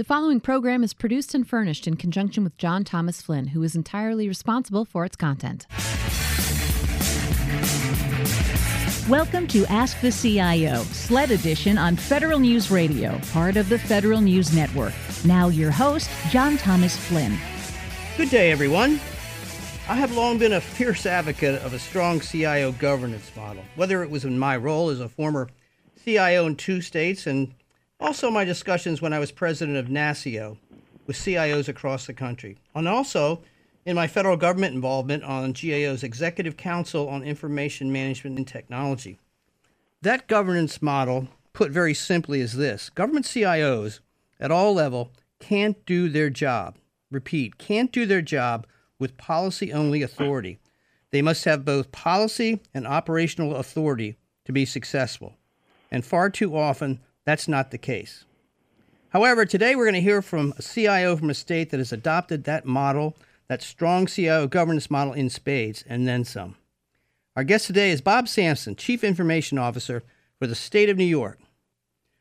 The following program is produced and furnished in conjunction with John Thomas Flynn, who is entirely responsible for its content. Welcome to Ask the CIO, SLED edition on Federal News Radio, part of the Federal News Network. Now, your host, John Thomas Flynn. Good day, everyone. I have long been a fierce advocate of a strong CIO governance model, whether it was in my role as a former CIO in two states and also my discussions when I was president of NASCIO with CIOs across the country, and also in my federal government involvement on GAO's Executive Council on Information Management and Technology. That governance model, put very simply, is this government CIOs at all level can't do their job. Repeat, can't do their job with policy only authority. They must have both policy and operational authority to be successful. And far too often, that's not the case. However, today we're going to hear from a CIO from a state that has adopted that model that strong CIO governance model in spades, and then some. Our guest today is Bob Samson, Chief Information Officer for the state of New York.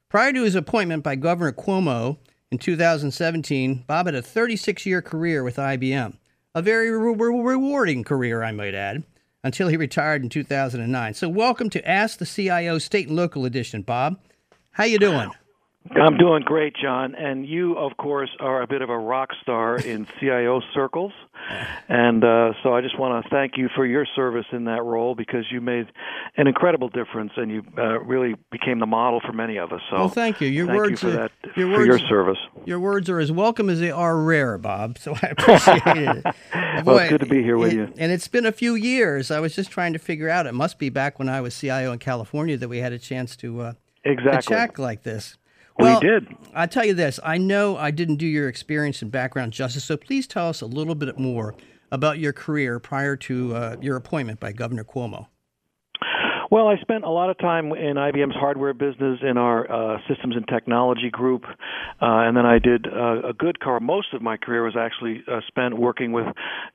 Prior to his appointment by Governor Cuomo in 2017, Bob had a 36 year career with IBM, a very re- rewarding career, I might add, until he retired in 2009. So, welcome to Ask the CIO State and Local Edition, Bob. How you doing? I'm doing great, John. And you, of course, are a bit of a rock star in CIO circles. And uh, so I just want to thank you for your service in that role because you made an incredible difference and you uh, really became the model for many of us. So well, thank you. Your thank words you for, are, that, your for words, your service. Your words are as welcome as they are rare, Bob. So I appreciate it. well, it's good to be here with it- you. And it's been a few years. I was just trying to figure out. It must be back when I was CIO in California that we had a chance to uh, to Exactly. chat like this. We Well, did. I tell you this. I know I didn't do your experience and background justice, so please tell us a little bit more about your career prior to uh, your appointment by Governor Cuomo. Well, I spent a lot of time in IBM's hardware business in our uh, systems and technology group, uh, and then I did uh, a good car. Most of my career was actually uh, spent working with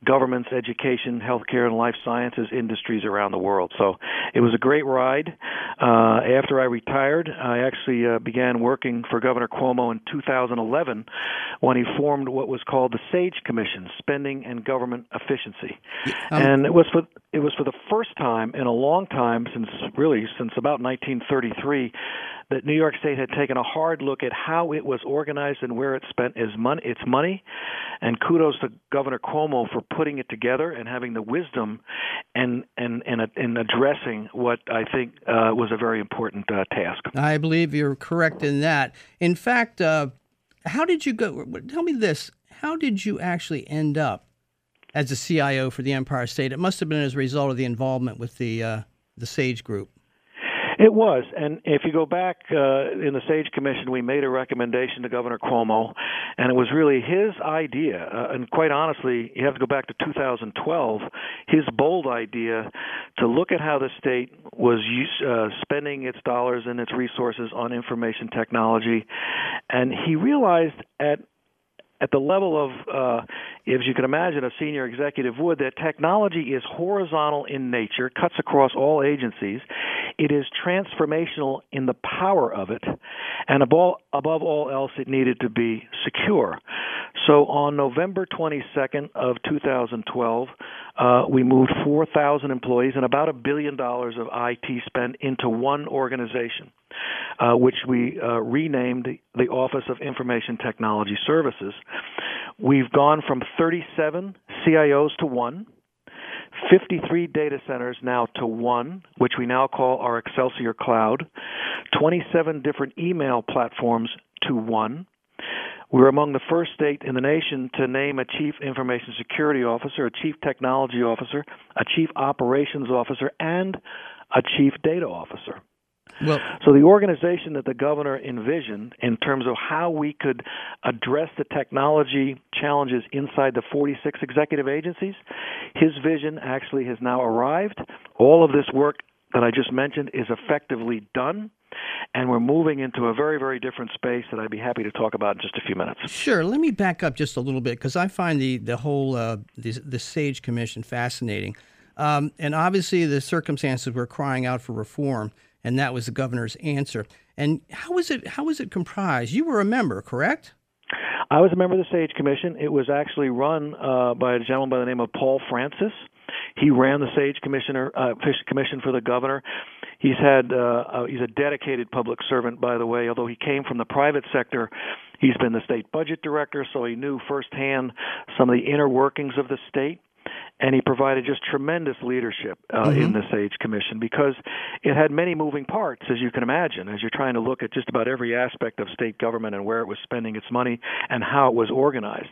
governments, education, healthcare, and life sciences industries around the world. So it was a great ride. Uh, after I retired, I actually uh, began working for Governor Cuomo in 2011 when he formed what was called the SAGE Commission, Spending and Government Efficiency, and it was for it was for the first time in a long time since really since about 1933 that New York State had taken a hard look at how it was organized and where it spent its money, its money. And kudos to Governor Cuomo for putting it together and having the wisdom and and and, addressing what I think uh, was a very important uh, task. I believe you're correct in that. In fact, uh, how did you go? Tell me this: How did you actually end up as a CIO for the Empire State? It must have been as a result of the involvement with the uh, the Sage Group. It was, and if you go back uh, in the Sage Commission, we made a recommendation to Governor Cuomo, and it was really his idea. Uh, and quite honestly, you have to go back to 2012, his bold idea to look at how the state was use, uh, spending its dollars and its resources on information technology, and he realized at at the level of, uh, as you can imagine, a senior executive would, that technology is horizontal in nature, cuts across all agencies. It is transformational in the power of it, and above, above all else, it needed to be secure. So on November 22nd of 2012, uh, we moved 4,000 employees and about a billion dollars of IT spend into one organization, uh, which we uh, renamed the, Office of Information Technology Services. We've gone from 37 CIOs to one. 53 data centers now to one, which we now call our Excelsior Cloud, 27 different email platforms to one. We're among the first state in the nation to name a chief information security officer, a chief technology officer, a chief operations officer, and a chief data officer. Well, So the organization that the governor envisioned in terms of how we could address the technology challenges inside the 46 executive agencies, his vision actually has now arrived. All of this work that I just mentioned is effectively done. And we're moving into a very, very different space that I'd be happy to talk about in just a few minutes. Sure. Let me back up just a little bit because I find the the whole uh, the, the Sage Commission fascinating, um, and obviously the circumstances were crying out for reform, and that was the governor's answer. And how was it? How was it comprised? You were a member, correct? I was a member of the Sage Commission. It was actually run uh, by a gentleman by the name of Paul Francis. He ran the Sage Commissioner uh, Commission for the governor. He's had uh, uh, he's a dedicated public servant, by the way. Although he came from the private sector, he's been the state budget director, so he knew firsthand some of the inner workings of the state and he provided just tremendous leadership uh, mm-hmm. in the Sage Commission because it had many moving parts, as you can imagine, as you're trying to look at just about every aspect of state government and where it was spending its money and how it was organized.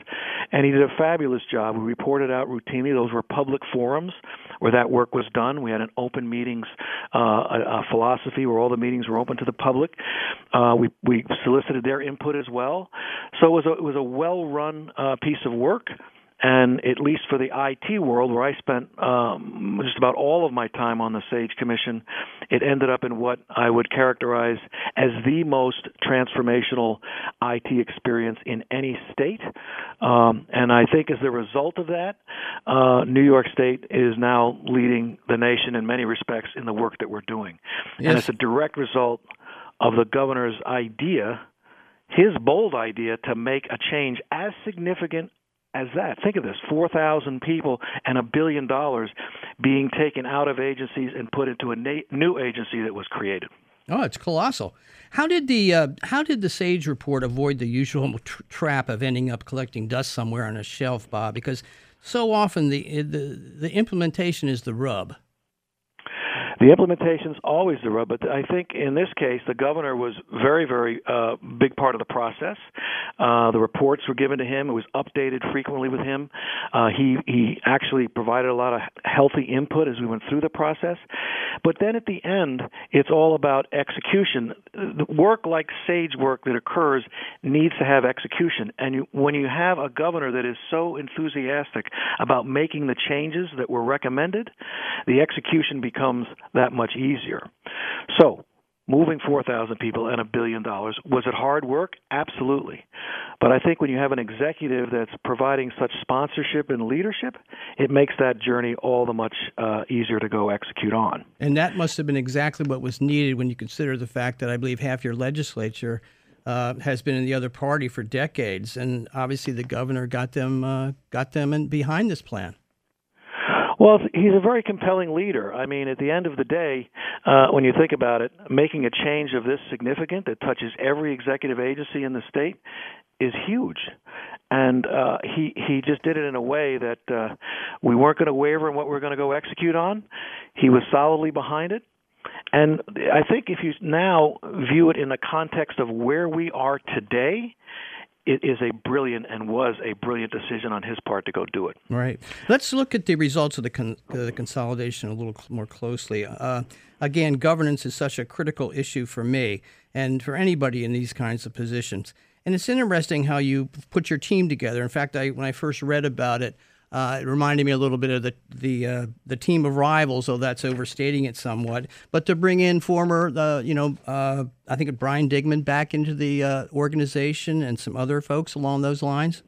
And he did a fabulous job. We reported out routinely. Those were public forums where that work was done. We had an open meetings uh, a, a philosophy where all the meetings were open to the public. Uh, we we solicited their input as well. So it was a, it was a well run uh, piece of work and at least for the IT world, where I spent um, just about all of my time on the SAGE Commission, it ended up in what I would characterize as the most transformational IT experience in any state. Um, and I think as a result of that, uh, New York State is now leading the nation in many respects in the work that we're doing. Yes. And it's a direct result of the governor's idea his bold idea to make a change as significant as that. Think of this 4,000 people and a billion dollars being taken out of agencies and put into a na- new agency that was created. Oh, it's colossal. How did the uh, how did the Sage report avoid the usual tra- trap of ending up collecting dust somewhere on a shelf, Bob? Because so often the the, the implementation is the rub. The implementation is always the rub, but I think in this case the governor was very, very uh, big part of the process. Uh, the reports were given to him; it was updated frequently with him. Uh, he he actually provided a lot of healthy input as we went through the process. But then at the end, it's all about execution. The work like Sage work that occurs needs to have execution, and you, when you have a governor that is so enthusiastic about making the changes that were recommended, the execution becomes that much easier. So, moving 4,000 people and a billion dollars, was it hard work? Absolutely. But I think when you have an executive that's providing such sponsorship and leadership, it makes that journey all the much uh, easier to go execute on. And that must have been exactly what was needed when you consider the fact that I believe half your legislature. Uh, has been in the other party for decades, and obviously the governor got them uh, got them in, behind this plan. Well, he's a very compelling leader. I mean, at the end of the day, uh, when you think about it, making a change of this significant that touches every executive agency in the state is huge. And uh, he he just did it in a way that uh, we weren't going to waver in what we we're going to go execute on. He was solidly behind it. And I think if you now view it in the context of where we are today, it is a brilliant and was a brilliant decision on his part to go do it. Right. Let's look at the results of the, con- the consolidation a little more closely. Uh, again, governance is such a critical issue for me and for anybody in these kinds of positions. And it's interesting how you put your team together. In fact, I, when I first read about it, uh, it reminded me a little bit of the the uh, the team of rivals, though that's overstating it somewhat. But to bring in former, uh, you know, uh, I think Brian Digman back into the uh, organization and some other folks along those lines.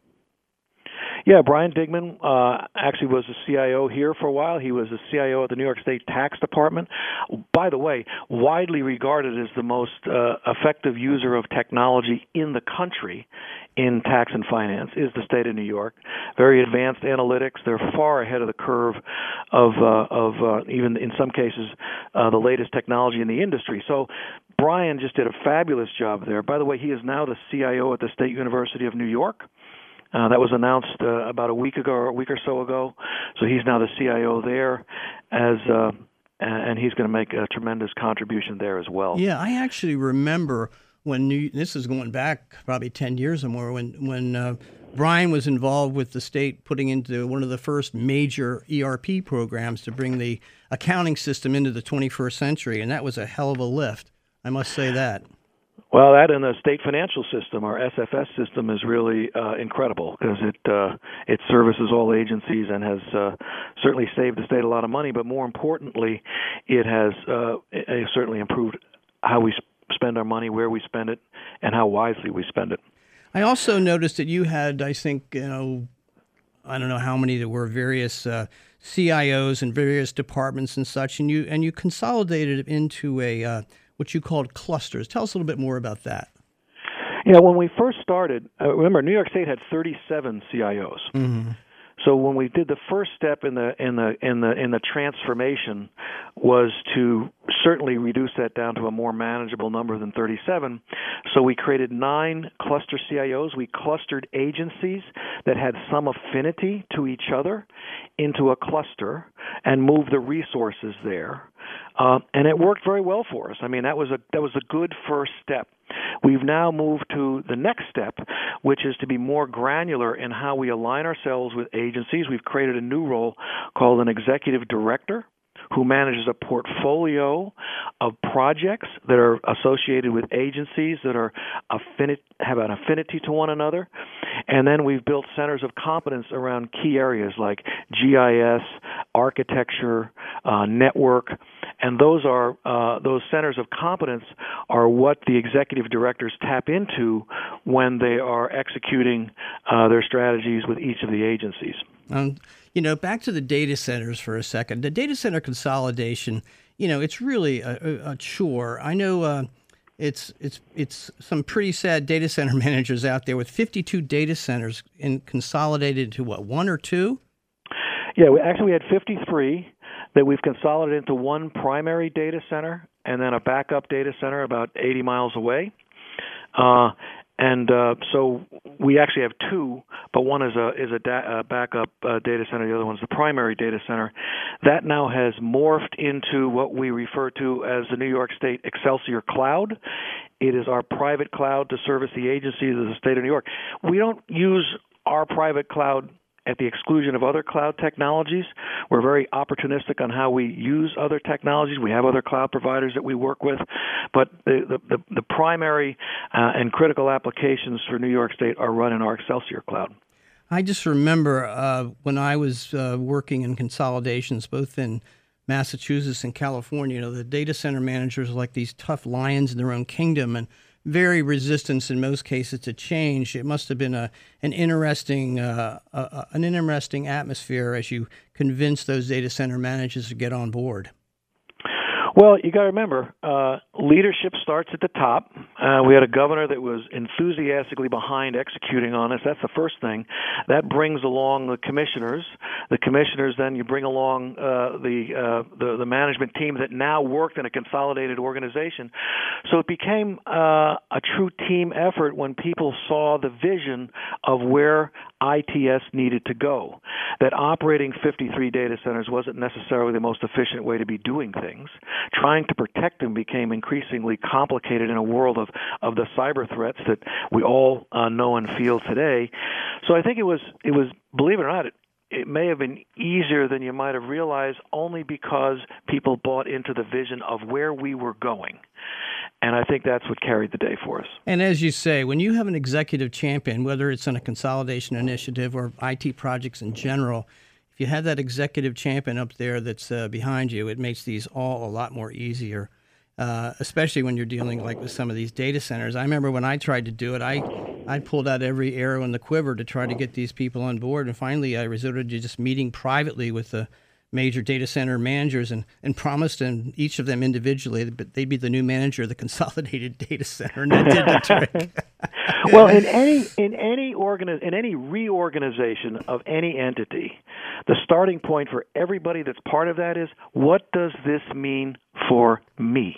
Yeah, Brian Digman uh, actually was a CIO here for a while. He was a CIO at the New York State Tax Department. By the way, widely regarded as the most uh, effective user of technology in the country in tax and finance is the state of New York. Very advanced analytics. They're far ahead of the curve of uh, of uh, even in some cases uh, the latest technology in the industry. So Brian just did a fabulous job there. By the way, he is now the CIO at the State University of New York. Uh, that was announced uh, about a week ago or a week or so ago. So he's now the CIO there, as uh, and he's going to make a tremendous contribution there as well. Yeah, I actually remember when New, this is going back probably ten years or more when when. Uh, Brian was involved with the state putting into one of the first major ERP programs to bring the accounting system into the 21st century, and that was a hell of a lift. I must say that. Well, that and the state financial system, our SFS system, is really uh, incredible because it uh, it services all agencies and has uh, certainly saved the state a lot of money. But more importantly, it has uh, certainly improved how we spend our money, where we spend it, and how wisely we spend it. I also noticed that you had, I think, you know, I don't know how many there were, various uh, CIOs and various departments and such, and you and you consolidated it into a uh, what you called clusters. Tell us a little bit more about that. Yeah, when we first started, uh, remember New York State had 37 CIOs. Mm-hmm. So when we did the first step in the in the in the in the transformation was to certainly reduce that down to a more manageable number than 37. So we created nine cluster CIOs. We clustered agencies that had some affinity to each other into a cluster and moved the resources there. Uh, and it worked very well for us. I mean, that was a that was a good first step. We've now moved to the next step, which is to be more granular in how we align ourselves with agencies. We've created a new role called an executive director who manages a portfolio of projects that are associated with agencies that are have an affinity to one another. And then we've built centers of competence around key areas like GIS, architecture, uh, network, and those are uh, those centers of competence are what the executive directors tap into when they are executing uh, their strategies with each of the agencies. Um, you know, back to the data centers for a second. The data center consolidation, you know, it's really a, a chore. I know uh, it's it's it's some pretty sad data center managers out there with 52 data centers and consolidated to what one or two. Yeah, we, actually we had 53 that we've consolidated into one primary data center and then a backup data center about 80 miles away. Uh, and uh, so we actually have two, but one is a is a, da- a backup uh, data center. The other one's the primary data center. That now has morphed into what we refer to as the New York State Excelsior Cloud. It is our private cloud to service the agencies of the state of New York. We don't use our private cloud at the exclusion of other cloud technologies. We're very opportunistic on how we use other technologies. We have other cloud providers that we work with, but the the, the, primary uh, and critical applications for New York State are run in our Excelsior cloud. I just remember uh, when I was uh, working in consolidations, both in Massachusetts and California. You know, the data center managers are like these tough lions in their own kingdom, and very resistance in most cases to change. It must have been a an interesting uh, uh, an interesting atmosphere as you convince those data center managers to get on board. Well, you got to remember, uh, leadership starts at the top. Uh, we had a governor that was enthusiastically behind executing on us. That's the first thing. That brings along the commissioners. The commissioners then you bring along uh, the, uh, the the management team that now worked in a consolidated organization. So it became uh, a true team effort when people saw the vision of where ITS needed to go. That operating 53 data centers wasn't necessarily the most efficient way to be doing things. Trying to protect them became increasingly complicated in a world of, of the cyber threats that we all uh, know and feel today. So I think it was it was believe it or not, it, it may have been easier than you might have realized only because people bought into the vision of where we were going. And I think that's what carried the day for us. And as you say, when you have an executive champion, whether it's in a consolidation initiative or IT projects in general, if you have that executive champion up there that's uh, behind you, it makes these all a lot more easier. Uh, especially when you're dealing like with some of these data centers. I remember when I tried to do it, I I pulled out every arrow in the quiver to try to get these people on board, and finally I resorted to just meeting privately with the major data center managers and, and promised them each of them individually that they'd be the new manager of the consolidated data center, and that did the trick. well, in any in any organi- in any reorganization of any entity, the starting point for everybody that's part of that is what does this mean for me?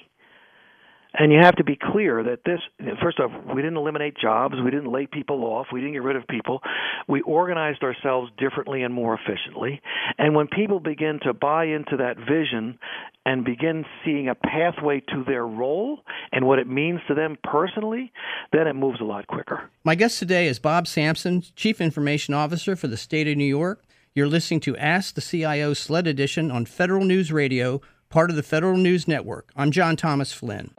And you have to be clear that this, first off, we didn't eliminate jobs, we didn't lay people off, we didn't get rid of people. We organized ourselves differently and more efficiently. And when people begin to buy into that vision and begin seeing a pathway to their role and what it means to them personally, then it moves a lot quicker. My guest today is Bob Samson, Chief Information Officer for the state of New York. You're listening to Ask the CIO SLED Edition on Federal News Radio, part of the Federal News Network. I'm John Thomas Flynn.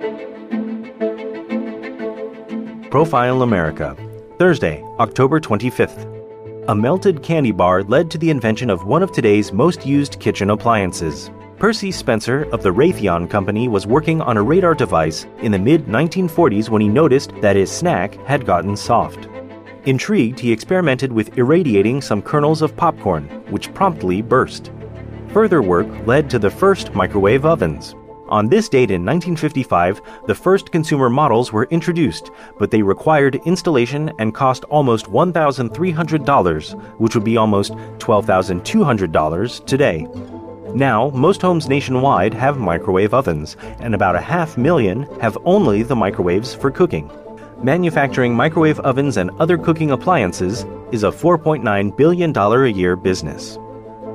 Profile America, Thursday, October 25th. A melted candy bar led to the invention of one of today's most used kitchen appliances. Percy Spencer of the Raytheon Company was working on a radar device in the mid 1940s when he noticed that his snack had gotten soft. Intrigued, he experimented with irradiating some kernels of popcorn, which promptly burst. Further work led to the first microwave ovens. On this date in 1955, the first consumer models were introduced, but they required installation and cost almost $1,300, which would be almost $12,200 today. Now, most homes nationwide have microwave ovens, and about a half million have only the microwaves for cooking. Manufacturing microwave ovens and other cooking appliances is a $4.9 billion a year business.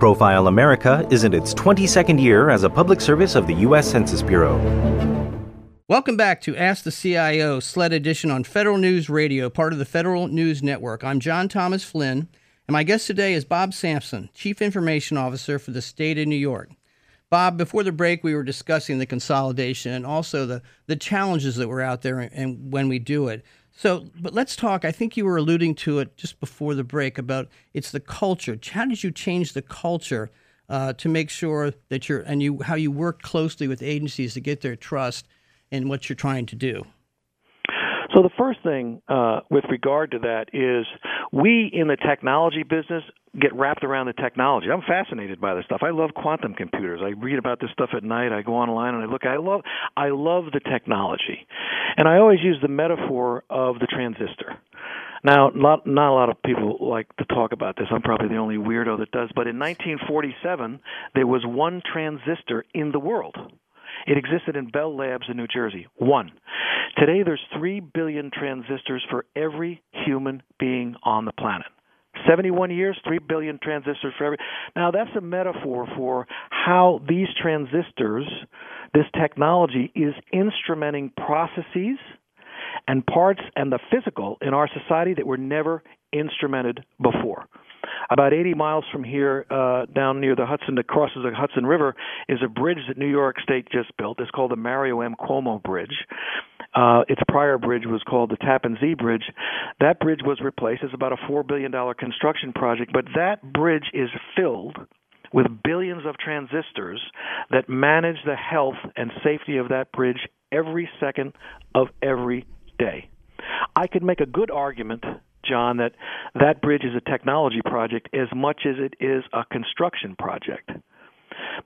Profile America is in its 22nd year as a public service of the U.S. Census Bureau. Welcome back to Ask the CIO, SLED edition on Federal News Radio, part of the Federal News Network. I'm John Thomas Flynn, and my guest today is Bob Samson, Chief Information Officer for the state of New York. Bob, before the break, we were discussing the consolidation and also the, the challenges that were out there and, and when we do it. So, but let's talk. I think you were alluding to it just before the break about it's the culture. How did you change the culture uh, to make sure that you're and you how you work closely with agencies to get their trust in what you're trying to do? So the first thing uh, with regard to that is we in the technology business get wrapped around the technology. I'm fascinated by this stuff. I love quantum computers. I read about this stuff at night. I go online and I look. I love I love the technology, and I always use the metaphor of the transistor. Now, not not a lot of people like to talk about this. I'm probably the only weirdo that does. But in 1947, there was one transistor in the world. It existed in Bell Labs in New Jersey. One. Today, there's 3 billion transistors for every human being on the planet. 71 years, 3 billion transistors for every. Now, that's a metaphor for how these transistors, this technology, is instrumenting processes and parts and the physical in our society that were never instrumented before. About 80 miles from here, uh, down near the Hudson that crosses the Hudson River, is a bridge that New York State just built. It's called the Mario M. Cuomo Bridge. Uh, its prior bridge was called the Tappan Zee Bridge. That bridge was replaced. It's about a $4 billion construction project, but that bridge is filled with billions of transistors that manage the health and safety of that bridge every second of every day. I could make a good argument John, that that bridge is a technology project as much as it is a construction project.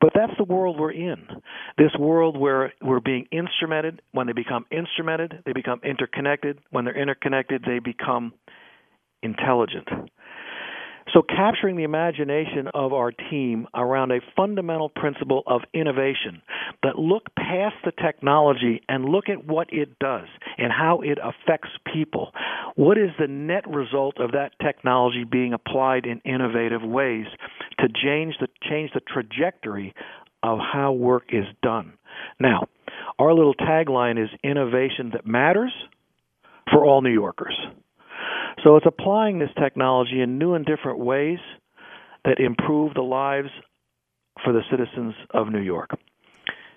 But that's the world we're in. This world where we're being instrumented. When they become instrumented, they become interconnected. When they're interconnected, they become intelligent. So, capturing the imagination of our team around a fundamental principle of innovation that look past the technology and look at what it does and how it affects people. What is the net result of that technology being applied in innovative ways to change the change the trajectory of how work is done? Now, our little tagline is innovation that matters for all New Yorkers. So it's applying this technology in new and different ways that improve the lives for the citizens of New York.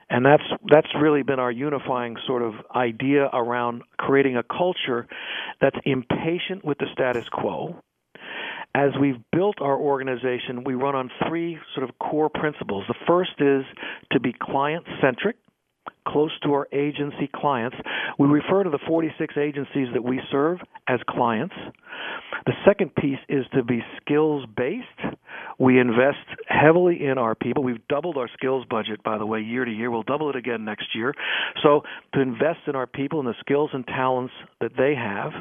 And that's that's really been our unifying sort of idea around creating a culture that's impatient with the status quo. As we've built our organization, we run on three sort of core principles. The first is to be client centric close to our agency clients. We refer to the 46 agencies that we serve as clients. The second piece is to be skills based. We invest heavily in our people. We've doubled our skills budget, by the way, year to year. We'll double it again next year. So, to invest in our people and the skills and talents that they have.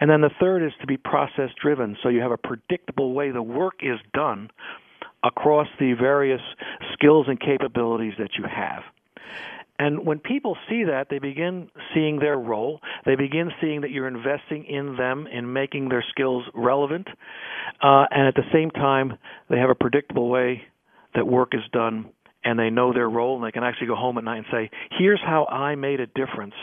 And then the third is to be process driven. So, you have a predictable way the work is done across the various skills and capabilities that you have. And when people see that, they begin seeing their role. They begin seeing that you're investing in them in making their skills relevant. Uh, and at the same time, they have a predictable way that work is done and they know their role and they can actually go home at night and say, "Here's how I made a difference."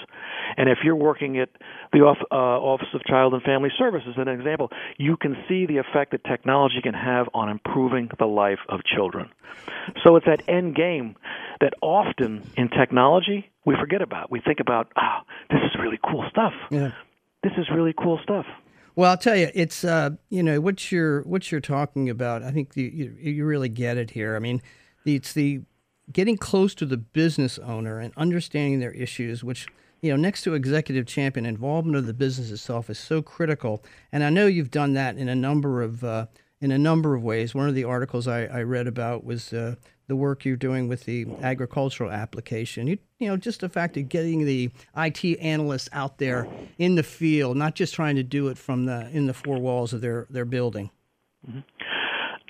And if you're working at the uh, Office of Child and Family Services, as an example, you can see the effect that technology can have on improving the life of children. So it's that end game that often in technology we forget about. We think about, "Oh, this is really cool stuff." Yeah. This is really cool stuff. Well, I'll tell you, it's uh, you know what you're what you're talking about. I think you, you you really get it here. I mean, it's the getting close to the business owner and understanding their issues, which you know, next to executive champion, involvement of the business itself is so critical. And I know you've done that in a number of uh, in a number of ways. One of the articles I, I read about was uh, the work you're doing with the agricultural application. You, you know, just the fact of getting the IT analysts out there in the field, not just trying to do it from the in the four walls of their their building. Mm-hmm.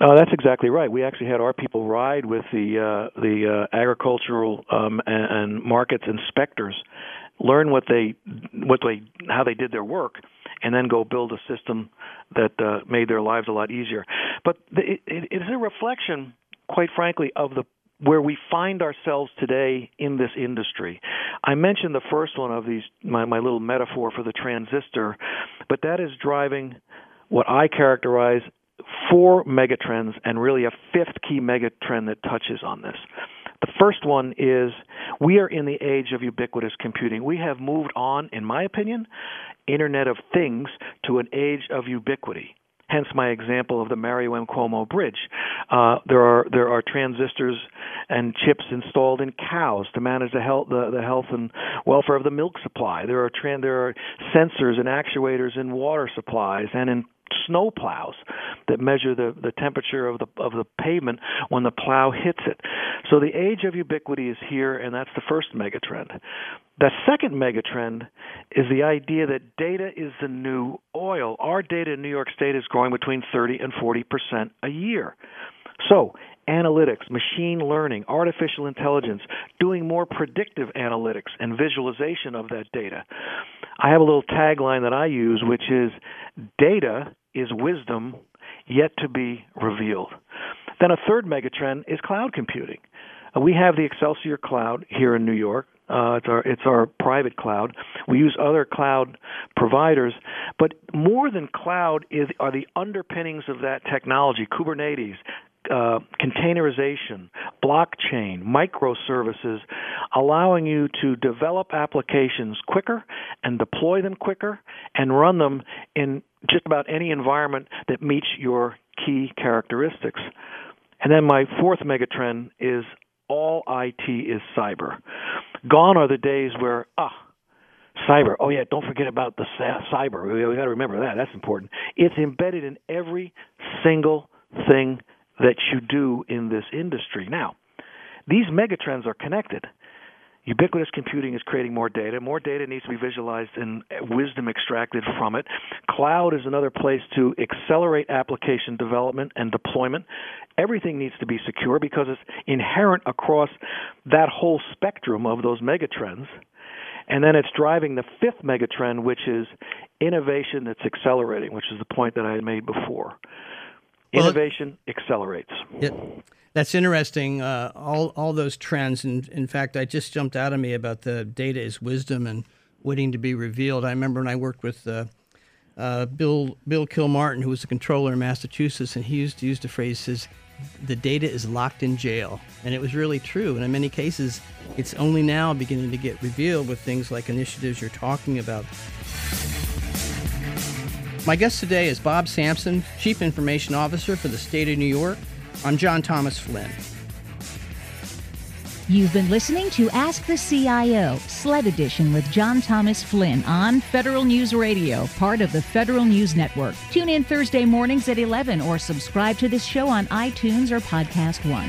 Oh, that's exactly right. We actually had our people ride with the uh, the uh, agricultural um, and, and markets inspectors, learn what they what they how they did their work, and then go build a system that uh, made their lives a lot easier. But the, it, it is a reflection, quite frankly, of the where we find ourselves today in this industry. I mentioned the first one of these my, my little metaphor for the transistor, but that is driving what I characterize four megatrends and really a fifth key megatrend that touches on this. The first one is we are in the age of ubiquitous computing. We have moved on, in my opinion, Internet of Things to an age of ubiquity. Hence my example of the Mario M. Cuomo Bridge. Uh, there are there are transistors and chips installed in cows to manage the health the, the health and welfare of the milk supply. There are tran- there are sensors and actuators in water supplies and in snow plows that measure the, the temperature of the of the pavement when the plow hits it. So the age of ubiquity is here, and that's the first megatrend. The second megatrend is the idea that data is the new oil. Our data in New York State is growing between 30 and 40 percent a year. So analytics, machine learning, artificial intelligence, doing more predictive analytics and visualization of that data. I have a little tagline that I use, which is data is wisdom yet to be revealed. Then a third megatrend is cloud computing. Uh, we have the Excelsior Cloud here in New York. Uh, it's our it's our private cloud. We use other cloud providers, but more than cloud is are the underpinnings of that technology: Kubernetes, uh, containerization, blockchain, microservices, allowing you to develop applications quicker and deploy them quicker and run them in just about any environment that meets your key characteristics. And then my fourth megatrend is all IT is cyber. Gone are the days where, ah, cyber. Oh yeah, don't forget about the cyber. We, got to remember that. That's important. It's embedded in every single thing that you do in this industry. Now, these megatrends are connected. Ubiquitous computing is creating more data. More data needs to be visualized and wisdom extracted from it. Cloud is another place to accelerate application development and deployment. Everything needs to be secure because it's inherent across that whole spectrum of those megatrends. And then it's driving the fifth megatrend, which is innovation that's accelerating, which is the point that I made before. Innovation well, accelerates. Yeah, that's interesting. Uh, all all those trends, and in fact, I just jumped out of me about the data is wisdom and waiting to be revealed. I remember when I worked with uh, uh, Bill Bill Kilmartin, who was the controller in Massachusetts, and he used to use the phrase says, "The data is locked in jail," and it was really true. And in many cases, it's only now beginning to get revealed with things like initiatives you're talking about. My guest today is Bob Samson, Chief Information Officer for the State of New York. I'm John Thomas Flynn. You've been listening to Ask the CIO, SLED Edition with John Thomas Flynn on Federal News Radio, part of the Federal News Network. Tune in Thursday mornings at 11 or subscribe to this show on iTunes or Podcast One.